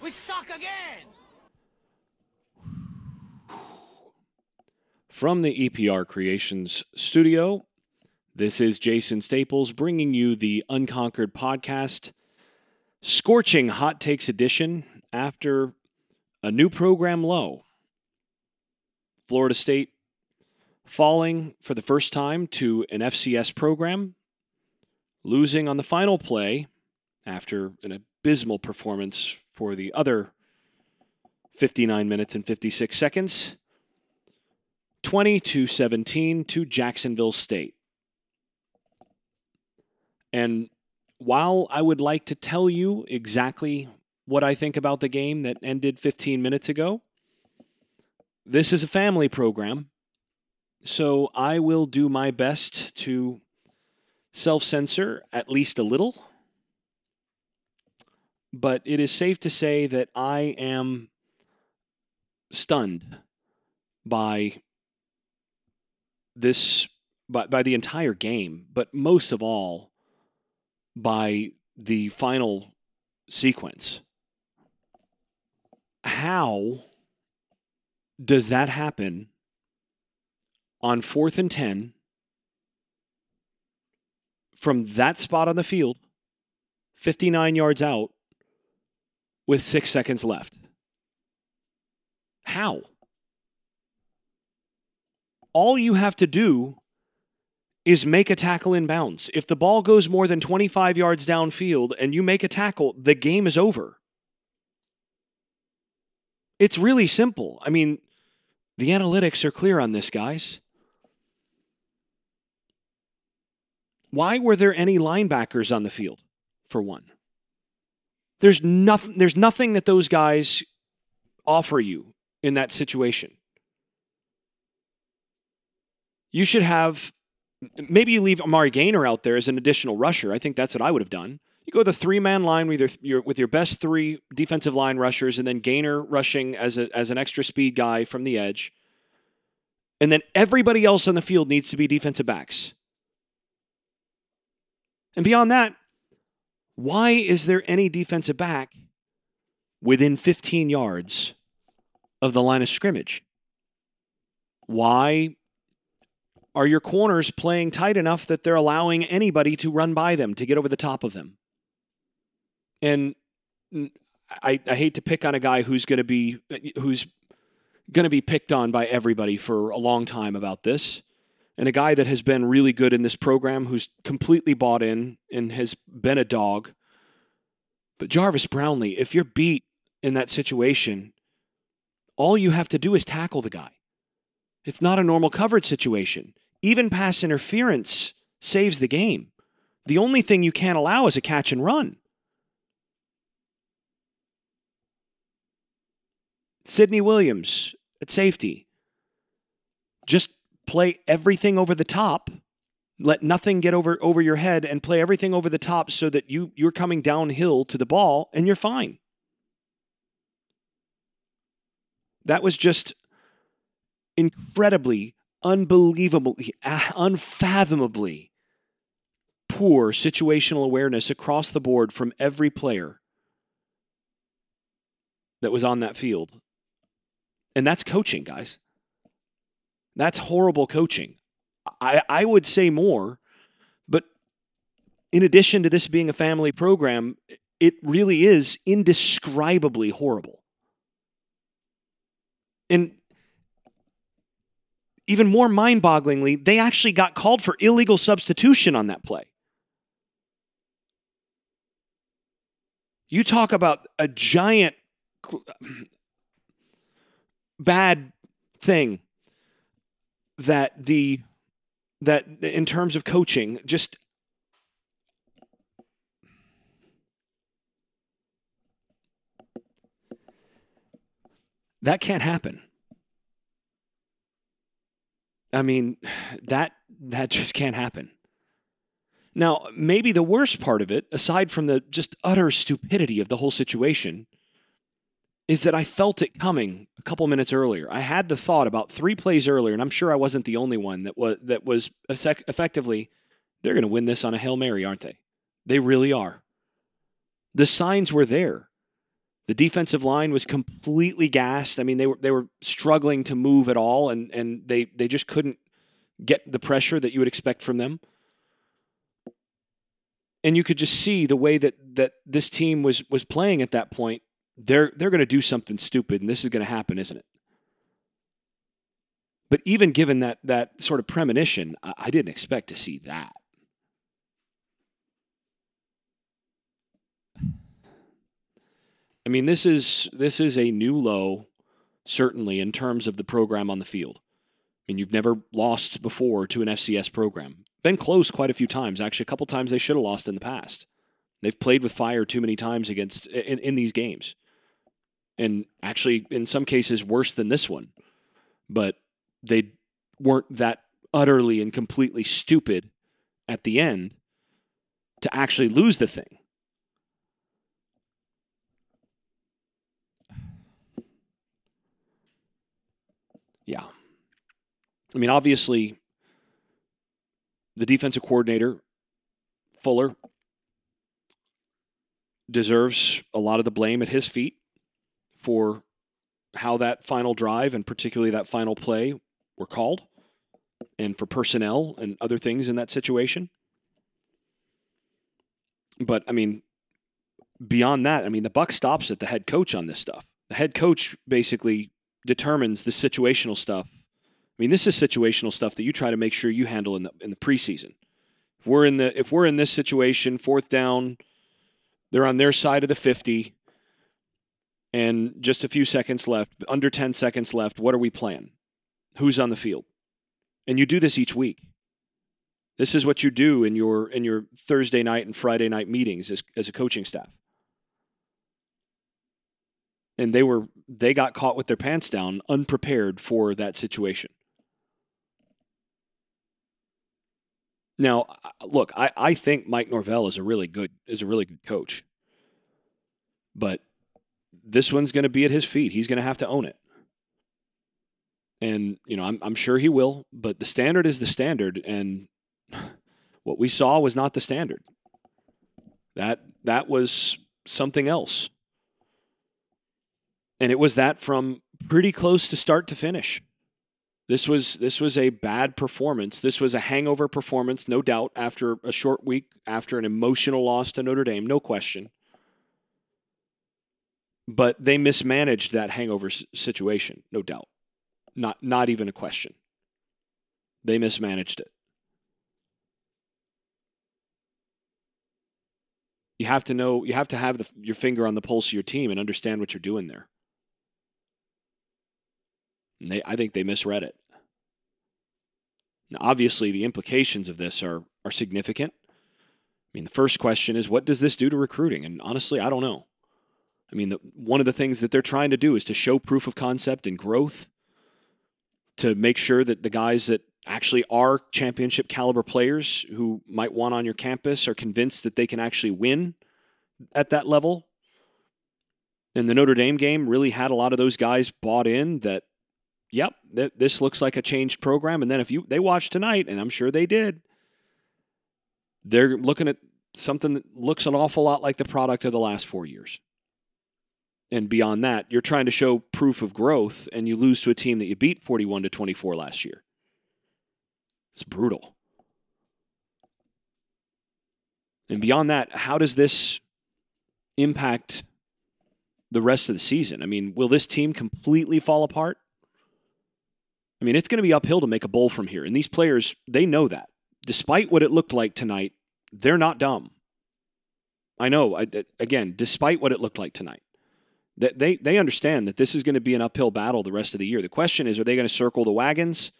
We suck again. From the EPR Creations studio, this is Jason Staples bringing you the Unconquered podcast, scorching hot takes edition after a new program low. Florida State falling for the first time to an FCS program, losing on the final play after an abysmal performance for the other 59 minutes and 56 seconds. 20 to 17 to Jacksonville State. And while I would like to tell you exactly what I think about the game that ended 15 minutes ago, this is a family program. So I will do my best to self censor at least a little. But it is safe to say that I am stunned by this by, by the entire game, but most of all by the final sequence. How does that happen on fourth and 10 from that spot on the field, 59 yards out, with six seconds left? How? all you have to do is make a tackle in bounds. If the ball goes more than 25 yards downfield and you make a tackle, the game is over. It's really simple. I mean, the analytics are clear on this, guys. Why were there any linebackers on the field, for one? There's nothing, there's nothing that those guys offer you in that situation. You should have maybe you leave Amari Gainer out there as an additional rusher. I think that's what I would have done. You go the three man line with your, your, with your best three defensive line rushers, and then Gainer rushing as a, as an extra speed guy from the edge, and then everybody else on the field needs to be defensive backs. And beyond that, why is there any defensive back within 15 yards of the line of scrimmage? Why are your corners playing tight enough that they're allowing anybody to run by them to get over the top of them? And I, I hate to pick on a guy who's going to be who's going to be picked on by everybody for a long time about this, and a guy that has been really good in this program, who's completely bought in and has been a dog. But Jarvis Brownlee, if you're beat in that situation, all you have to do is tackle the guy. It's not a normal coverage situation. Even pass interference saves the game. The only thing you can't allow is a catch and run. Sidney Williams at safety. Just play everything over the top. Let nothing get over, over your head and play everything over the top so that you, you're coming downhill to the ball and you're fine. That was just incredibly unbelievably, unfathomably poor situational awareness across the board from every player that was on that field. And that's coaching, guys. That's horrible coaching. I, I would say more, but in addition to this being a family program, it really is indescribably horrible. And even more mind bogglingly, they actually got called for illegal substitution on that play. You talk about a giant bad thing that the that in terms of coaching just that can't happen I mean, that that just can't happen. Now, maybe the worst part of it, aside from the just utter stupidity of the whole situation, is that I felt it coming a couple minutes earlier. I had the thought about three plays earlier, and I'm sure I wasn't the only one that was that was effectively they're going to win this on a hail mary, aren't they? They really are. The signs were there The defensive line was completely gassed. I mean, they were they were struggling to move at all, and and they they just couldn't get the pressure that you would expect from them. And you could just see the way that that this team was was playing at that point. They're they're going to do something stupid, and this is going to happen, isn't it? But even given that that sort of premonition, I, I didn't expect to see that. I mean, this is this is a new low, certainly in terms of the program on the field. I mean, you've never lost before to an FCS program. Been close quite a few times. Actually, a couple times they should have lost in the past. They've played with fire too many times against in, in these games, and actually, in some cases, worse than this one. But they weren't that utterly and completely stupid at the end to actually lose the thing. Yeah. I mean, obviously, the defensive coordinator, Fuller, deserves a lot of the blame at his feet for how that final drive and particularly that final play were called and for personnel and other things in that situation. But I mean, beyond that, I mean, the buck stops at the head coach on this stuff. The head coach basically determines the situational stuff. I mean, this is situational stuff that you try to make sure you handle in the in the preseason. If we're in the if we're in this situation, fourth down, they're on their side of the 50 and just a few seconds left, under 10 seconds left, what are we playing? Who's on the field? And you do this each week. This is what you do in your in your Thursday night and Friday night meetings as, as a coaching staff and they were they got caught with their pants down, unprepared for that situation. Now, look, I, I think Mike Norvell is a really good is a really good coach, but this one's going to be at his feet. He's going to have to own it, and you know I'm I'm sure he will. But the standard is the standard, and what we saw was not the standard. That that was something else. And it was that from pretty close to start to finish. This was this was a bad performance. This was a hangover performance, no doubt, after a short week, after an emotional loss to Notre Dame, no question. But they mismanaged that hangover situation, no doubt. Not not even a question. They mismanaged it. You have to know, you have to have the, your finger on the pulse of your team and understand what you're doing there. And they, I think they misread it. Now, obviously, the implications of this are, are significant. I mean, the first question is what does this do to recruiting? And honestly, I don't know. I mean, the, one of the things that they're trying to do is to show proof of concept and growth to make sure that the guys that actually are championship caliber players who might want on your campus are convinced that they can actually win at that level. And the Notre Dame game really had a lot of those guys bought in that yep, th- this looks like a changed program. And then if you they watch tonight, and I'm sure they did, they're looking at something that looks an awful lot like the product of the last four years. And beyond that, you're trying to show proof of growth, and you lose to a team that you beat 41 to 24 last year. It's brutal. And beyond that, how does this impact the rest of the season? I mean, will this team completely fall apart? I mean, it's going to be uphill to make a bowl from here. And these players, they know that. Despite what it looked like tonight, they're not dumb. I know, again, despite what it looked like tonight, that they, they understand that this is going to be an uphill battle the rest of the year. The question is, are they going to circle the wagons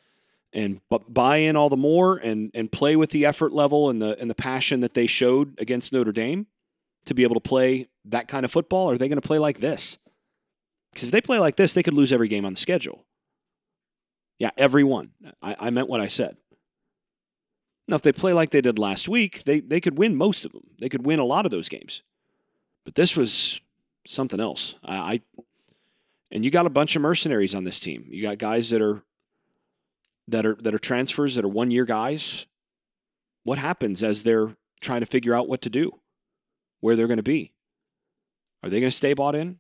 and buy in all the more and, and play with the effort level and the, and the passion that they showed against Notre Dame to be able to play that kind of football? Or are they going to play like this? Because if they play like this, they could lose every game on the schedule. Yeah, every one. I, I meant what I said. Now, if they play like they did last week, they, they could win most of them. They could win a lot of those games. But this was something else. I, I and you got a bunch of mercenaries on this team. You got guys that are that are that are transfers that are one year guys. What happens as they're trying to figure out what to do, where they're going to be? Are they going to stay bought in?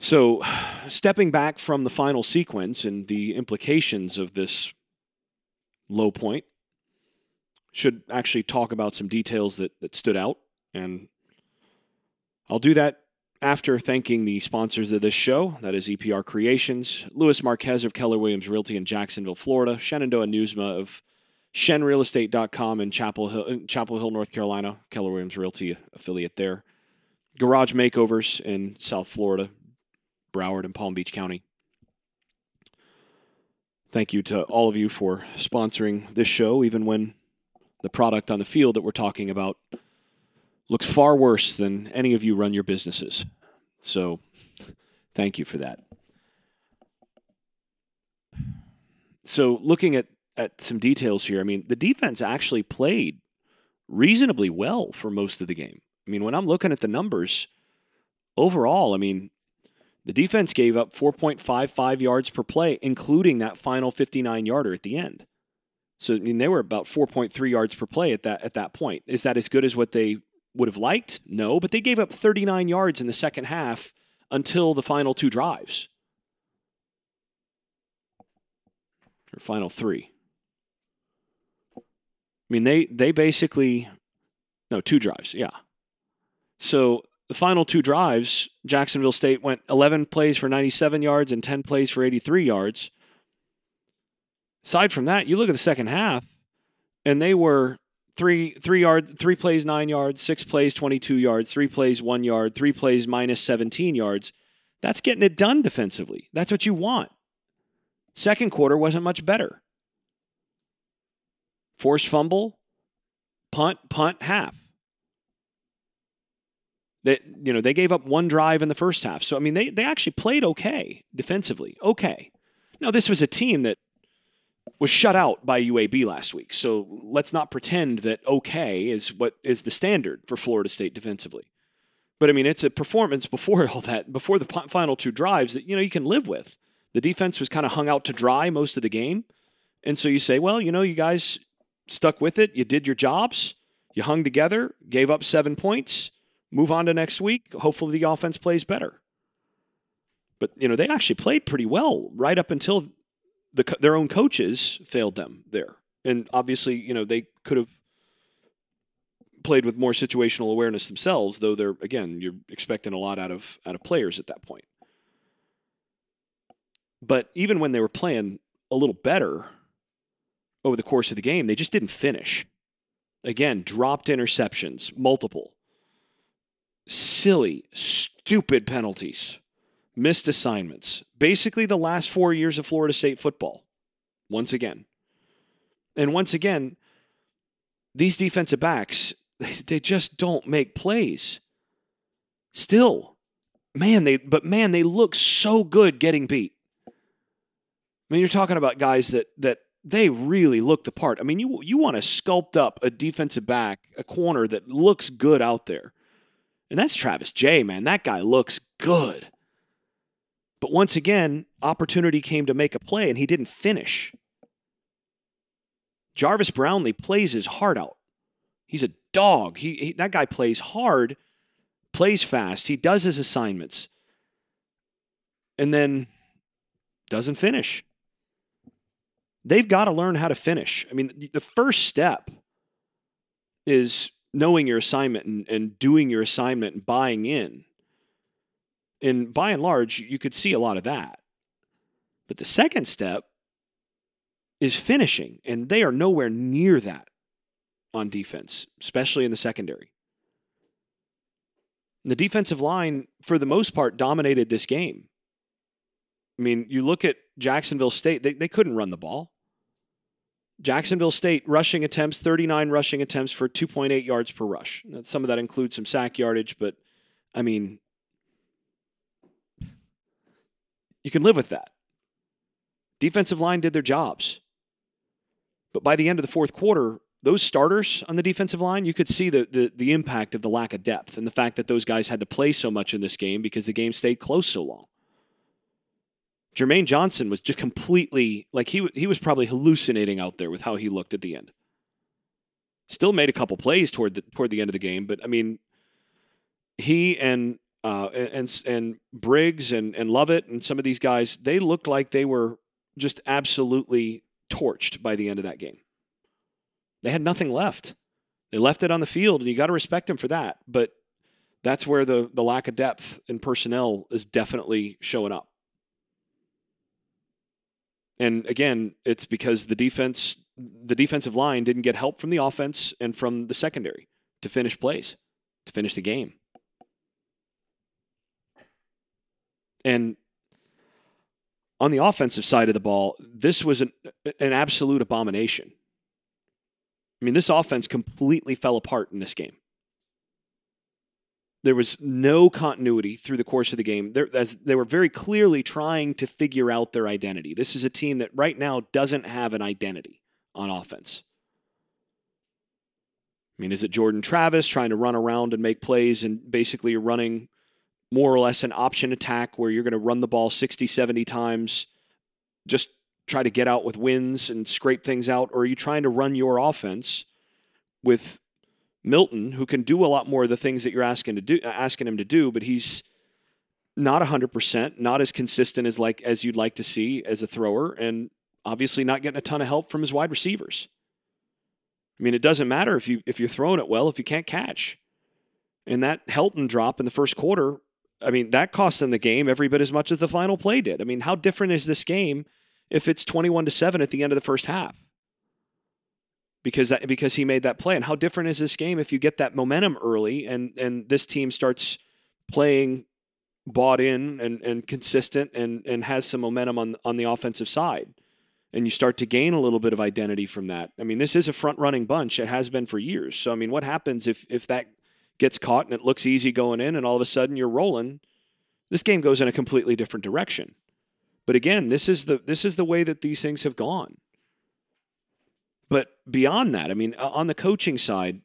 So, stepping back from the final sequence and the implications of this low point should actually talk about some details that, that stood out. And I'll do that after thanking the sponsors of this show that is EPR Creations, Louis Marquez of Keller Williams Realty in Jacksonville, Florida, Shenandoah Newsma of shenrealestate.com in Chapel Hill, Chapel Hill, North Carolina, Keller Williams Realty affiliate there. Garage Makeovers in South Florida, Broward and Palm Beach County. Thank you to all of you for sponsoring this show, even when the product on the field that we're talking about looks far worse than any of you run your businesses. So, thank you for that. So, looking at, at some details here, I mean, the defense actually played reasonably well for most of the game. I mean, when I'm looking at the numbers overall, I mean, the defense gave up 4.55 yards per play, including that final 59 yarder at the end. So I mean, they were about 4.3 yards per play at that at that point. Is that as good as what they would have liked? No, but they gave up 39 yards in the second half until the final two drives. Or final three. I mean, they they basically no two drives, yeah. So the final two drives, Jacksonville State went 11 plays for 97 yards and 10 plays for 83 yards. Aside from that, you look at the second half, and they were three three yards, three plays nine yards, six plays 22 yards, three plays one yard, three plays minus 17 yards. That's getting it done defensively. That's what you want. Second quarter wasn't much better. Forced fumble, punt, punt, half. That you know they gave up one drive in the first half. So I mean they they actually played okay defensively. Okay. Now this was a team that was shut out by UAB last week. So let's not pretend that okay is what is the standard for Florida State defensively. But I mean, it's a performance before all that, before the final two drives that you know you can live with. The defense was kind of hung out to dry most of the game, and so you say, well, you know, you guys stuck with it. You did your jobs. You hung together. Gave up seven points. Move on to next week. Hopefully, the offense plays better. But you know, they actually played pretty well right up until the, their own coaches failed them there. And obviously, you know, they could have played with more situational awareness themselves, though they're again, you're expecting a lot out of out of players at that point. But even when they were playing a little better over the course of the game, they just didn't finish. Again, dropped interceptions, multiple. Silly, stupid penalties missed assignments. Basically, the last four years of Florida State football, once again. And once again, these defensive backs, they just don't make plays. Still, man, they but man, they look so good getting beat. I mean, you're talking about guys that that they really look the part. I mean, you you want to sculpt up a defensive back, a corner that looks good out there. And that's Travis Jay, man. That guy looks good. But once again, opportunity came to make a play and he didn't finish. Jarvis Brownlee plays his heart out. He's a dog. He, he, that guy plays hard, plays fast. He does his assignments, and then doesn't finish. They've got to learn how to finish. I mean, the first step is knowing your assignment and, and doing your assignment and buying in. And by and large, you could see a lot of that. But the second step is finishing, and they are nowhere near that on defense, especially in the secondary. The defensive line, for the most part, dominated this game. I mean, you look at Jacksonville State, they, they couldn't run the ball. Jacksonville State rushing attempts, 39 rushing attempts for 2.8 yards per rush. Some of that includes some sack yardage, but I mean, You can live with that. Defensive line did their jobs. But by the end of the fourth quarter, those starters on the defensive line, you could see the, the, the impact of the lack of depth and the fact that those guys had to play so much in this game because the game stayed close so long. Jermaine Johnson was just completely like he he was probably hallucinating out there with how he looked at the end. Still made a couple plays toward the toward the end of the game, but I mean, he and uh, and, and Briggs and and Lovett and some of these guys, they looked like they were just absolutely torched by the end of that game. They had nothing left. They left it on the field, and you got to respect them for that. But that's where the the lack of depth in personnel is definitely showing up. And again, it's because the defense, the defensive line didn't get help from the offense and from the secondary to finish plays, to finish the game. And on the offensive side of the ball, this was an, an absolute abomination. I mean, this offense completely fell apart in this game. There was no continuity through the course of the game. There, as they were very clearly trying to figure out their identity. This is a team that right now doesn't have an identity on offense. I mean, is it Jordan Travis trying to run around and make plays and basically running more or less an option attack where you're going to run the ball 60, 70 times, just try to get out with wins and scrape things out? Or are you trying to run your offense with Milton, who can do a lot more of the things that you're asking to do, uh, asking him to do, but he's not 100%, not as consistent as like as you'd like to see as a thrower, and obviously not getting a ton of help from his wide receivers. I mean, it doesn't matter if you if you're throwing it well if you can't catch. And that Helton drop in the first quarter, I mean, that cost him the game every bit as much as the final play did. I mean, how different is this game if it's 21 to 7 at the end of the first half? because that because he made that play. And how different is this game if you get that momentum early and and this team starts playing bought in and, and consistent and and has some momentum on on the offensive side. And you start to gain a little bit of identity from that. I mean, this is a front running bunch. It has been for years. So I mean, what happens if if that gets caught and it looks easy going in and all of a sudden you're rolling? This game goes in a completely different direction. But again, this is the this is the way that these things have gone. But beyond that, I mean, on the coaching side,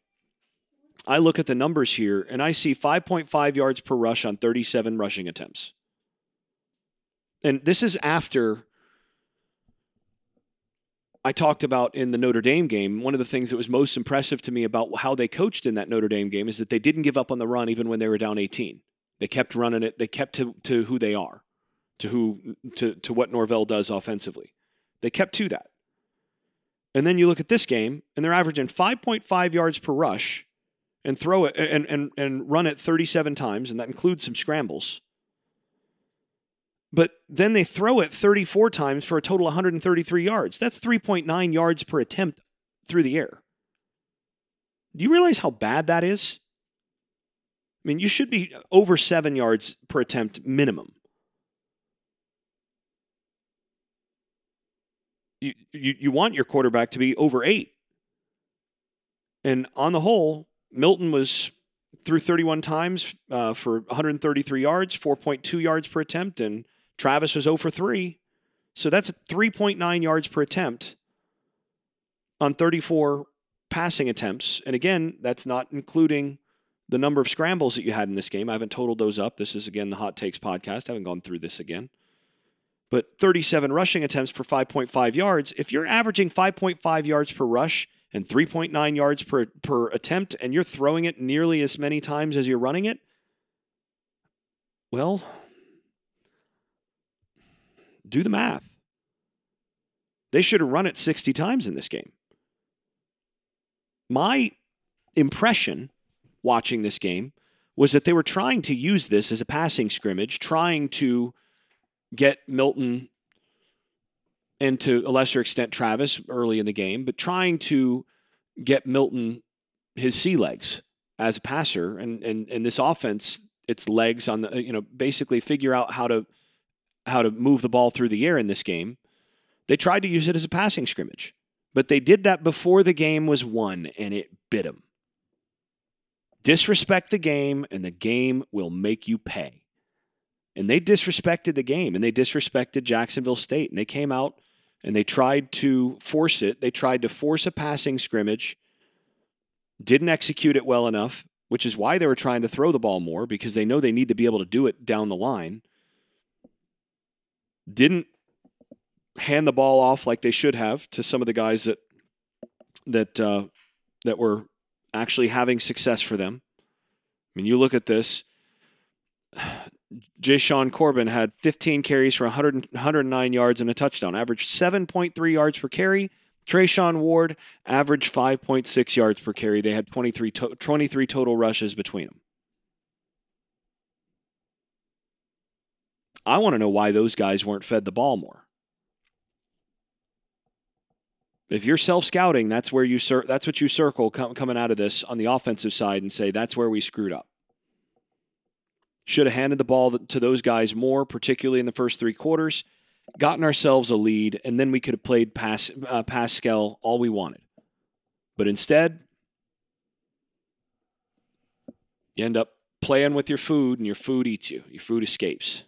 I look at the numbers here and I see 5.5 yards per rush on 37 rushing attempts. And this is after I talked about in the Notre Dame game. One of the things that was most impressive to me about how they coached in that Notre Dame game is that they didn't give up on the run even when they were down 18. They kept running it. They kept to, to who they are, to who to, to what Norvell does offensively. They kept to that. And then you look at this game, and they're averaging 5.5 yards per rush and throw it and, and, and run it 37 times, and that includes some scrambles. But then they throw it 34 times for a total of 133 yards. That's 3.9 yards per attempt threw the air. Do you realize how bad that is? I mean, you should be over seven yards per attempt minimum. you, you, you want your quarterback to be over eight. And on the whole, Milton was through 31 times uh, for 133 yards, 4.2 yards per attempt, and Travis was 0 for 3. So that's 3.9 yards per attempt on 34 passing attempts. And again, that's not including the number of scrambles that you had in this game. I haven't totaled those up. This is, again, the Hot Takes podcast. I haven't gone through this again but 37 rushing attempts for 5.5 yards. If you're averaging 5.5 yards per rush and 3.9 yards per, per attempt, and you're throwing it nearly as many times as you're running it, well, do the math. They should have run it 60 times in this game. My impression watching this game was that they were trying to use this as a passing scrimmage, trying to get Milton and to a lesser extent Travis early in the game, but trying to get Milton his sea legs as a passer and and and this offense its legs on the you know basically figure out how to how to move the ball through the air in this game. They tried to use it as a passing scrimmage, but they did that before the game was won and it bit them. Disrespect the game and the game will make you pay. And they disrespected the game and they disrespected Jacksonville State. And they came out and they tried to force it. They tried to force a passing scrimmage, didn't execute it well enough, which is why they were trying to throw the ball more because they know they need to be able to do it down the line. Didn't hand the ball off like they should have to some of the guys that that uh, that were actually having success for them. I mean, you look at this Jashaun Corbin had 15 carries for 100, 109 yards and a touchdown, averaged 7.3 yards per carry. Treshaun Ward averaged 5.6 yards per carry. They had 23, to- 23 total rushes between them. I want to know why those guys weren't fed the ball more. If you're self scouting, that's where you cir- that's what you circle com- coming out of this on the offensive side and say that's where we screwed up. Should have handed the ball to those guys more, particularly in the first three quarters, gotten ourselves a lead, and then we could have played Pas- uh, Pascal all we wanted. But instead, you end up playing with your food, and your food eats you. Your food escapes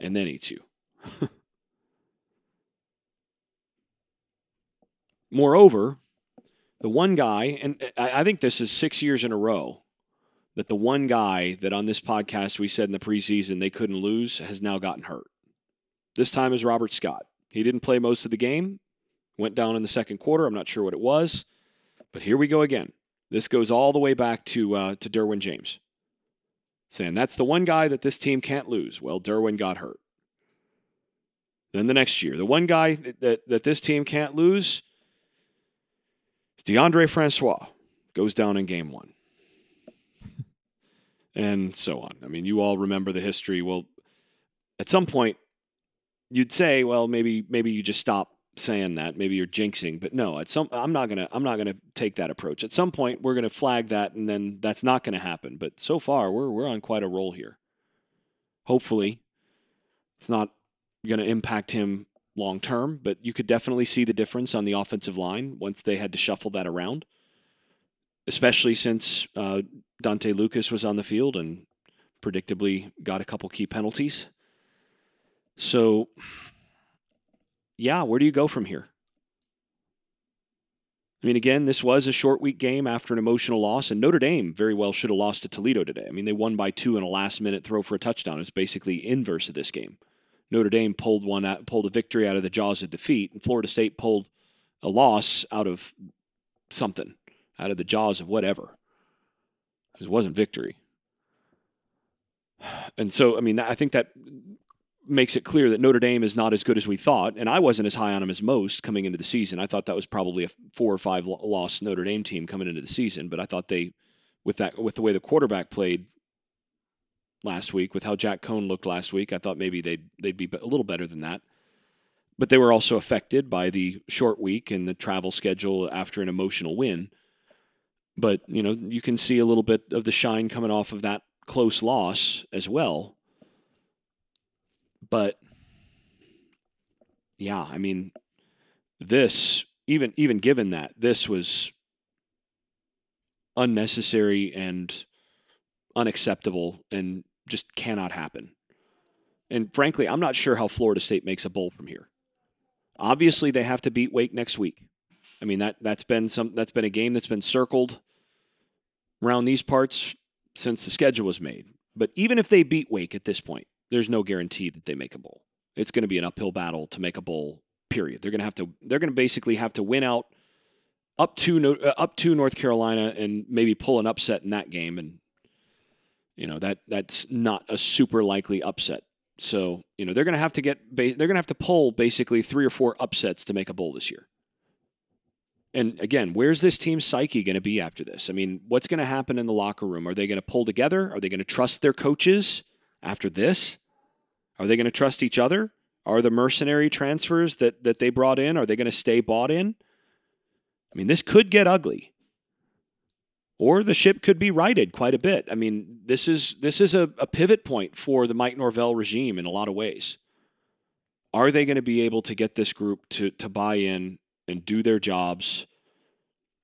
and then eats you. Moreover, the one guy, and I think this is six years in a row, that the one guy that on this podcast we said in the preseason they couldn't lose has now gotten hurt. This time is Robert Scott. He didn't play most of the game, went down in the second quarter. I'm not sure what it was, but here we go again. This goes all the way back to uh, to Derwin James, saying that's the one guy that this team can't lose. Well, Derwin got hurt. Then the next year, the one guy that, that, that this team can't lose is Deondre Francois goes down in game one and so on. I mean, you all remember the history. Well, at some point, you'd say, well, maybe maybe you just stop saying that. Maybe you're jinxing. But no, at some I'm not gonna I'm not gonna take that approach. At some point, we're gonna flag that, and then that's not gonna happen. But so far, we're we're on quite a roll here. Hopefully, it's not to impact him long term, but you could definitely see the difference on the offensive line once they had to shuffle that around especially since uh, Dante Lucas was on the field and predictably got a couple key penalties. So, yeah, where do you go from here? I mean, again, this was a short week game after an emotional loss, and Notre Dame very well should have lost to Toledo today. I mean, they won by two in a last minute throw for a touchdown. It's basically inverse of this game. Notre Dame pulled one out, pulled a victory out of the jaws of defeat, and Florida State pulled a loss out of something out of the jaws of whatever. It wasn't victory. And so, I mean, I think that makes it clear that Notre Dame is not as good as we thought. And I wasn't as high on them as most coming into the season. I thought that was probably a four or five loss Notre Dame team coming into the season. But I thought they, with that, with the way the quarterback played last week, with how Jack Coan looked last week, I thought maybe they'd they'd be a little better than that. But they were also affected by the short week and the travel schedule after an emotional win. But, you know, you can see a little bit of the shine coming off of that close loss as well. But yeah, I mean, this even even given that this was unnecessary and unacceptable and just cannot happen. And frankly, I'm not sure how Florida State makes a bowl from here. Obviously, they have to beat Wake next week. I mean that that's been some that's been a game that's been circled around these parts since the schedule was made. But even if they beat Wake at this point, there's no guarantee that they make a bowl. It's going to be an uphill battle to make a bowl. Period. They're going to have to. They're going to basically have to win out up to uh, up to North Carolina and maybe pull an upset in that game. And you know that that's not a super likely upset. So you know they're going to have to get. They're going to have to pull basically three or four upsets to make a bowl this year. And again, where's this team's psyche going to be after this? I mean, what's going to happen in the locker room? Are they going to pull together? Are they going to trust their coaches after this? Are they going to trust each other? Are the mercenary transfers that, that they brought in, are they going to stay bought in? I mean, this could get ugly. Or the ship could be righted quite a bit. I mean, this is this is a, a pivot point for the Mike Norvell regime in a lot of ways. Are they going to be able to get this group to to buy in and do their jobs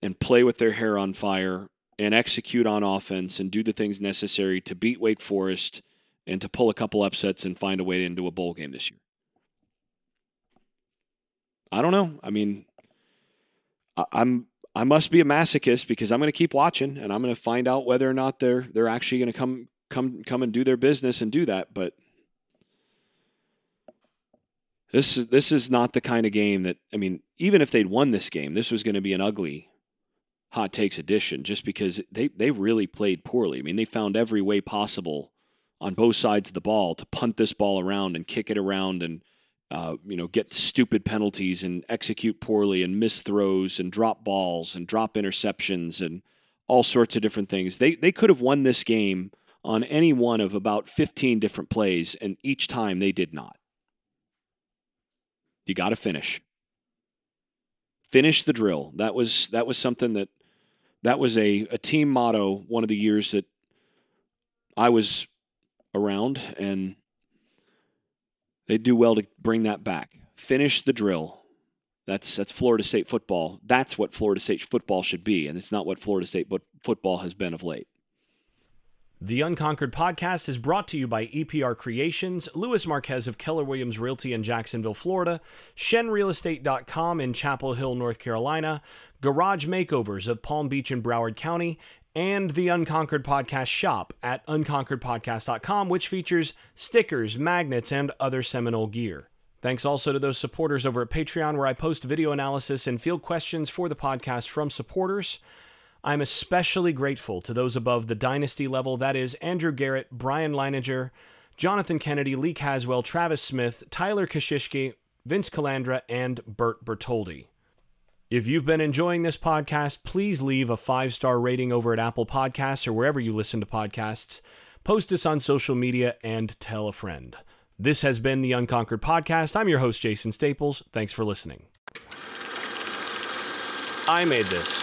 and play with their hair on fire and execute on offense and do the things necessary to beat Wake Forest and to pull a couple upsets and find a way into a bowl game this year. I don't know. I mean, I'm I must be a masochist because I'm going to keep watching and I'm going to find out whether or not they're they're actually going to come come come and do their business and do that. But this is this is not the kind of game that I mean, even if they'd won this game, this was going to be an ugly hot takes edition just because they they really played poorly. I mean, they found every way possible on both sides of the ball to punt this ball around and kick it around and uh, you know get stupid penalties and execute poorly and miss throws and drop balls and drop interceptions and all sorts of different things. They they could have won this game on any one of about 15 different plays and each time they did not. You got to finish. Finish the drill. That was that was something that that was a, a team motto one of the years that I was around and they do well to bring that back. Finish the drill. That's that's Florida State football. That's what Florida State football should be, and it's not what Florida State football has been of late. The Unconquered podcast is brought to you by EPR Creations, Lewis Marquez of Keller Williams Realty in Jacksonville, Florida, ShenRealEstate.com in Chapel Hill, North Carolina, Garage Makeovers of Palm Beach and Broward County, and the Unconquered Podcast shop at unconqueredpodcast.com, which features stickers, magnets, and other Seminole gear. Thanks also to those supporters over at Patreon, where I post video analysis and field questions for the podcast from supporters. I'm especially grateful to those above the dynasty level that is, Andrew Garrett, Brian Leininger, Jonathan Kennedy, Lee Caswell, Travis Smith, Tyler Kashishki, Vince Calandra, and Bert Bertoldi. If you've been enjoying this podcast, please leave a five star rating over at Apple Podcasts or wherever you listen to podcasts. Post us on social media and tell a friend. This has been the Unconquered Podcast. I'm your host, Jason Staples. Thanks for listening. I made this.